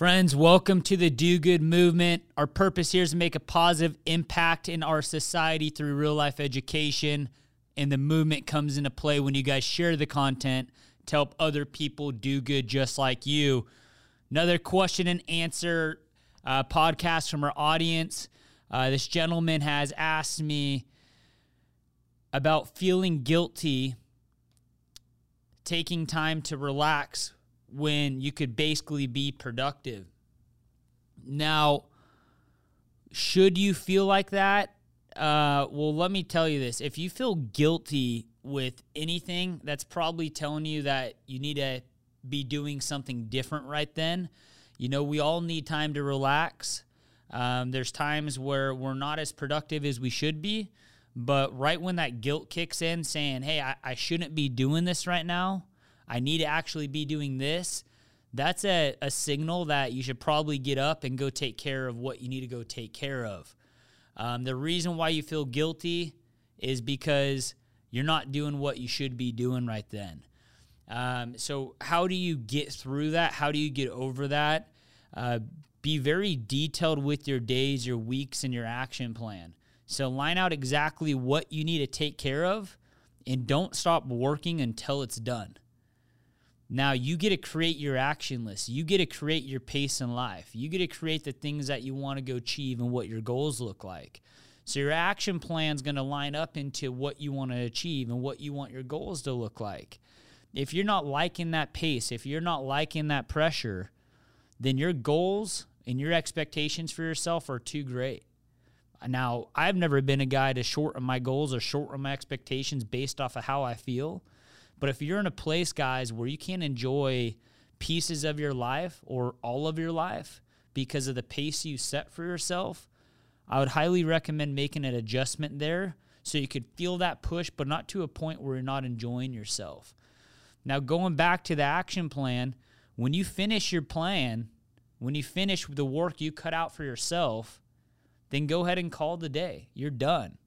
Friends, welcome to the Do Good movement. Our purpose here is to make a positive impact in our society through real life education. And the movement comes into play when you guys share the content to help other people do good just like you. Another question and answer uh, podcast from our audience. Uh, this gentleman has asked me about feeling guilty taking time to relax when you could basically be productive. Now, should you feel like that? Uh, well, let me tell you this. If you feel guilty with anything, that's probably telling you that you need to be doing something different right then. You know, we all need time to relax. Um, there's times where we're not as productive as we should be, but right when that guilt kicks in, saying, hey, I, I shouldn't be doing this right now, I need to actually be doing this, that's a, a signal that you should probably get up and go take care of what you need to go take care of. Um, the reason why you feel guilty is because you're not doing what you should be doing right then. Um, so, how do you get through that? How do you get over that? Uh, be very detailed with your days, your weeks, and your action plan. So, line out exactly what you need to take care of and don't stop working until it's done. Now you get to create your action list. You get to create your pace in life. You get to create the things that you want to go achieve and what your goals look like. So your action plan is going to line up into what you want to achieve and what you want your goals to look like. If you're not liking that pace, if you're not liking that pressure, then your goals and your expectations for yourself are too great. Now, I've never been a guy to shorten my goals or shorten my expectations based off of how I feel. But if you're in a place, guys, where you can't enjoy pieces of your life or all of your life because of the pace you set for yourself, I would highly recommend making an adjustment there so you could feel that push, but not to a point where you're not enjoying yourself. Now, going back to the action plan, when you finish your plan, when you finish the work you cut out for yourself, then go ahead and call the day. You're done.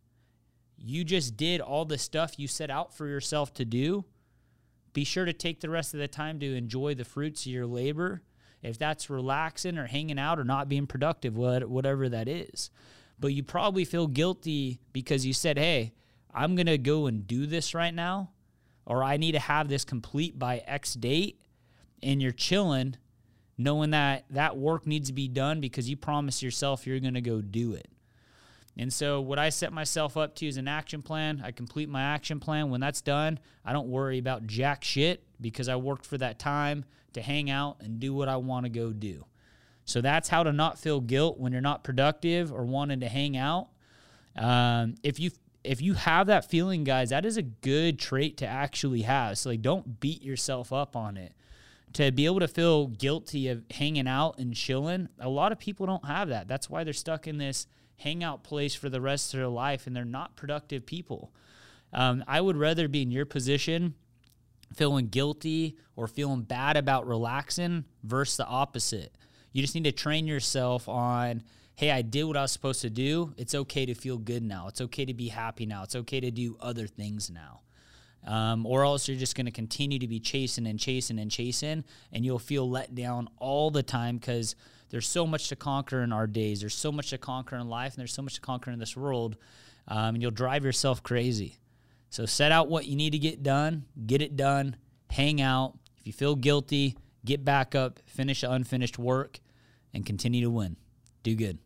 You just did all the stuff you set out for yourself to do be sure to take the rest of the time to enjoy the fruits of your labor. If that's relaxing or hanging out or not being productive, whatever that is. But you probably feel guilty because you said, hey, I'm going to go and do this right now, or I need to have this complete by X date. And you're chilling knowing that that work needs to be done because you promise yourself you're going to go do it. And so, what I set myself up to is an action plan. I complete my action plan. When that's done, I don't worry about jack shit because I worked for that time to hang out and do what I want to go do. So, that's how to not feel guilt when you're not productive or wanting to hang out. Um, if you if you have that feeling, guys, that is a good trait to actually have. So, like, don't beat yourself up on it. To be able to feel guilty of hanging out and chilling, a lot of people don't have that. That's why they're stuck in this hangout place for the rest of their life and they're not productive people. Um, I would rather be in your position feeling guilty or feeling bad about relaxing versus the opposite. You just need to train yourself on hey, I did what I was supposed to do. It's okay to feel good now. It's okay to be happy now. It's okay to do other things now. Um, or else you're just going to continue to be chasing and chasing and chasing, and you'll feel let down all the time because there's so much to conquer in our days. There's so much to conquer in life, and there's so much to conquer in this world. Um, and you'll drive yourself crazy. So set out what you need to get done, get it done, hang out. If you feel guilty, get back up, finish unfinished work, and continue to win. Do good.